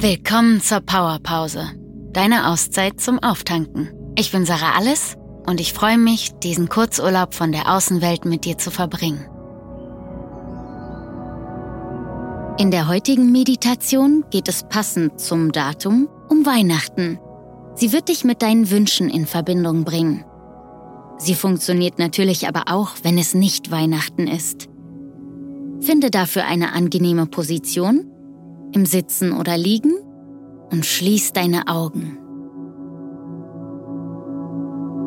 Willkommen zur Powerpause, deine Auszeit zum Auftanken. Ich bin Sarah Alles und ich freue mich, diesen Kurzurlaub von der Außenwelt mit dir zu verbringen. In der heutigen Meditation geht es passend zum Datum um Weihnachten. Sie wird dich mit deinen Wünschen in Verbindung bringen. Sie funktioniert natürlich aber auch, wenn es nicht Weihnachten ist. Finde dafür eine angenehme Position, im Sitzen oder Liegen und schließ deine Augen.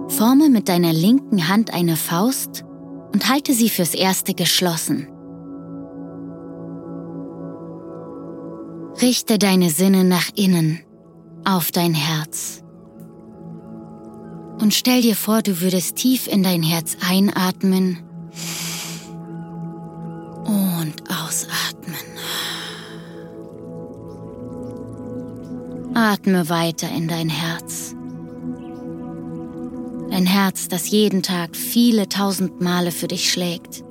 Forme mit deiner linken Hand eine Faust und halte sie fürs Erste geschlossen. Richte deine Sinne nach innen, auf dein Herz. Und stell dir vor, du würdest tief in dein Herz einatmen und ausatmen. Atme weiter in dein Herz. Dein Herz, das jeden Tag viele tausend Male für dich schlägt.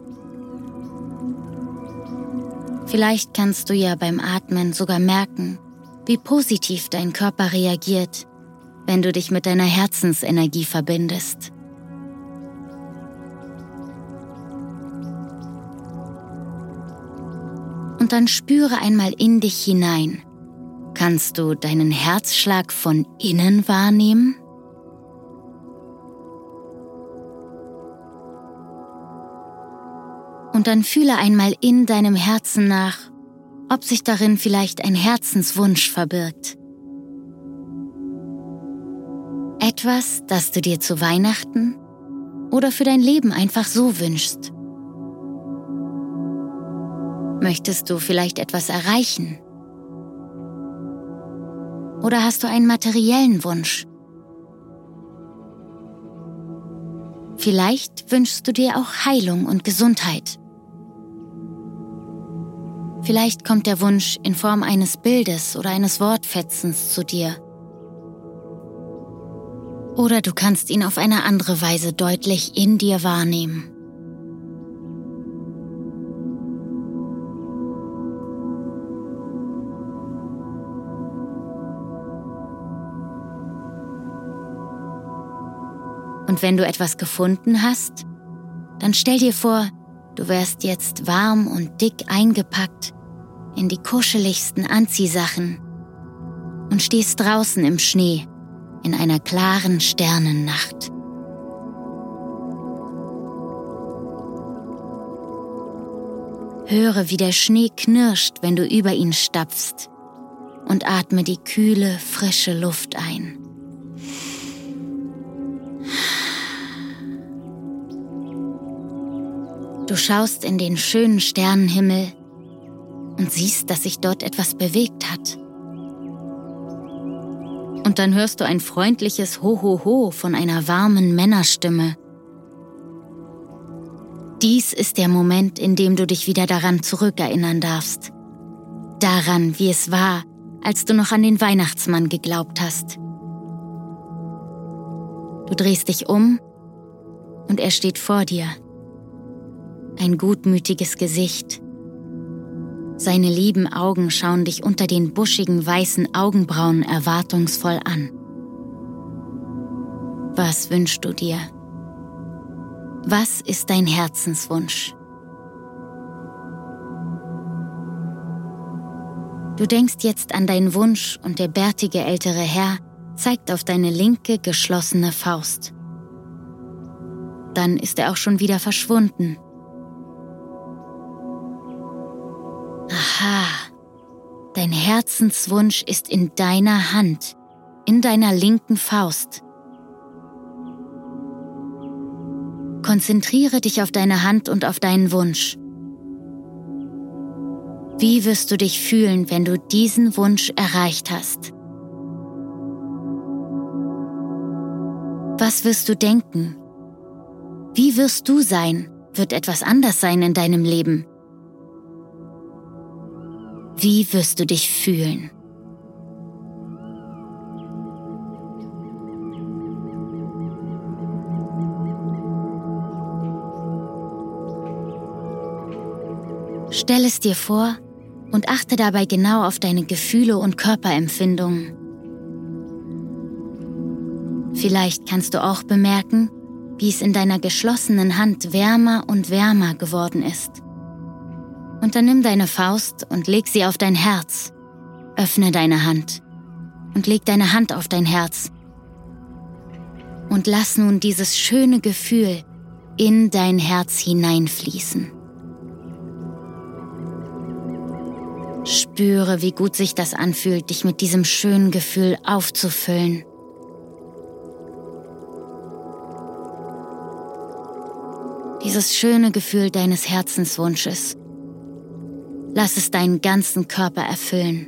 Vielleicht kannst du ja beim Atmen sogar merken, wie positiv dein Körper reagiert, wenn du dich mit deiner Herzensenergie verbindest. Und dann spüre einmal in dich hinein. Kannst du deinen Herzschlag von innen wahrnehmen? Und dann fühle einmal in deinem Herzen nach, ob sich darin vielleicht ein Herzenswunsch verbirgt. Etwas, das du dir zu Weihnachten oder für dein Leben einfach so wünschst. Möchtest du vielleicht etwas erreichen? Oder hast du einen materiellen Wunsch? Vielleicht wünschst du dir auch Heilung und Gesundheit. Vielleicht kommt der Wunsch in Form eines Bildes oder eines Wortfetzens zu dir. Oder du kannst ihn auf eine andere Weise deutlich in dir wahrnehmen. Und wenn du etwas gefunden hast, dann stell dir vor, Du wärst jetzt warm und dick eingepackt in die kuscheligsten Anziehsachen und stehst draußen im Schnee in einer klaren Sternennacht. Höre, wie der Schnee knirscht, wenn du über ihn stapfst und atme die kühle, frische Luft ein. Du schaust in den schönen Sternenhimmel und siehst, dass sich dort etwas bewegt hat. Und dann hörst du ein freundliches Ho-Ho-Ho von einer warmen Männerstimme. Dies ist der Moment, in dem du dich wieder daran zurückerinnern darfst. Daran, wie es war, als du noch an den Weihnachtsmann geglaubt hast. Du drehst dich um und er steht vor dir ein gutmütiges Gesicht. Seine lieben Augen schauen dich unter den buschigen weißen Augenbrauen erwartungsvoll an. Was wünschst du dir? Was ist dein Herzenswunsch? Du denkst jetzt an deinen Wunsch und der bärtige ältere Herr zeigt auf deine linke geschlossene Faust. Dann ist er auch schon wieder verschwunden Herzenswunsch ist in deiner Hand, in deiner linken Faust. Konzentriere dich auf deine Hand und auf deinen Wunsch. Wie wirst du dich fühlen, wenn du diesen Wunsch erreicht hast? Was wirst du denken? Wie wirst du sein? Wird etwas anders sein in deinem Leben? Wie wirst du dich fühlen? Stell es dir vor, und achte dabei genau auf deine Gefühle und Körperempfindungen. Vielleicht kannst du auch bemerken, wie es in deiner geschlossenen Hand wärmer und wärmer geworden ist. Und dann nimm deine Faust und leg sie auf dein Herz. Öffne deine Hand und leg deine Hand auf dein Herz. Und lass nun dieses schöne Gefühl in dein Herz hineinfließen. Spüre, wie gut sich das anfühlt, dich mit diesem schönen Gefühl aufzufüllen. Dieses schöne Gefühl deines Herzenswunsches. Lass es deinen ganzen Körper erfüllen.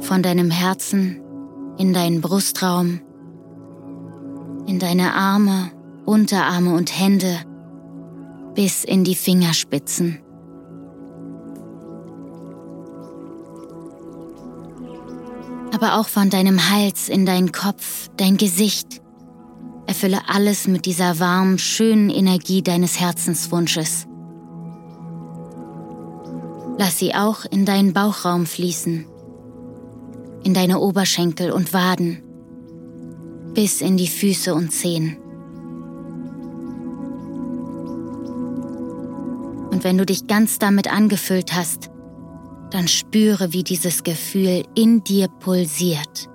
Von deinem Herzen in deinen Brustraum, in deine Arme, Unterarme und Hände bis in die Fingerspitzen. aber auch von deinem Hals in deinen Kopf, dein Gesicht. Erfülle alles mit dieser warmen, schönen Energie deines Herzenswunsches. Lass sie auch in deinen Bauchraum fließen, in deine Oberschenkel und Waden, bis in die Füße und Zehen. Und wenn du dich ganz damit angefüllt hast, dann spüre, wie dieses Gefühl in dir pulsiert.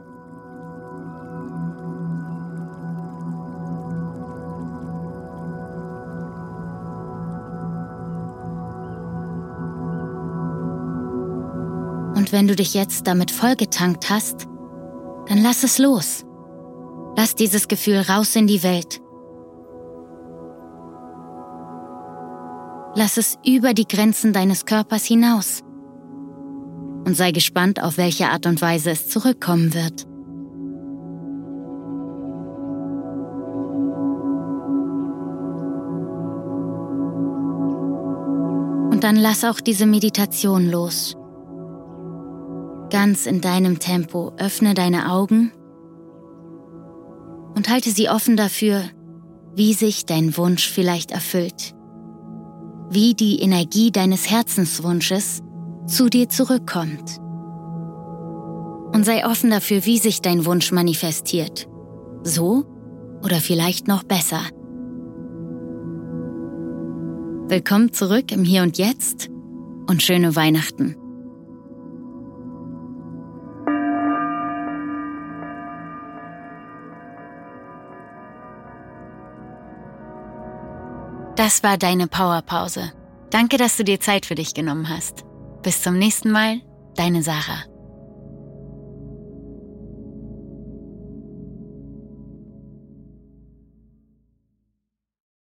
Und wenn du dich jetzt damit vollgetankt hast, dann lass es los. Lass dieses Gefühl raus in die Welt. Lass es über die Grenzen deines Körpers hinaus und sei gespannt, auf welche Art und Weise es zurückkommen wird. Und dann lass auch diese Meditation los. Ganz in deinem Tempo öffne deine Augen und halte sie offen dafür, wie sich dein Wunsch vielleicht erfüllt, wie die Energie deines Herzenswunsches zu dir zurückkommt. Und sei offen dafür, wie sich dein Wunsch manifestiert. So oder vielleicht noch besser. Willkommen zurück im Hier und Jetzt und schöne Weihnachten. Das war deine Powerpause. Danke, dass du dir Zeit für dich genommen hast. Bis zum nächsten Mal, deine Sarah.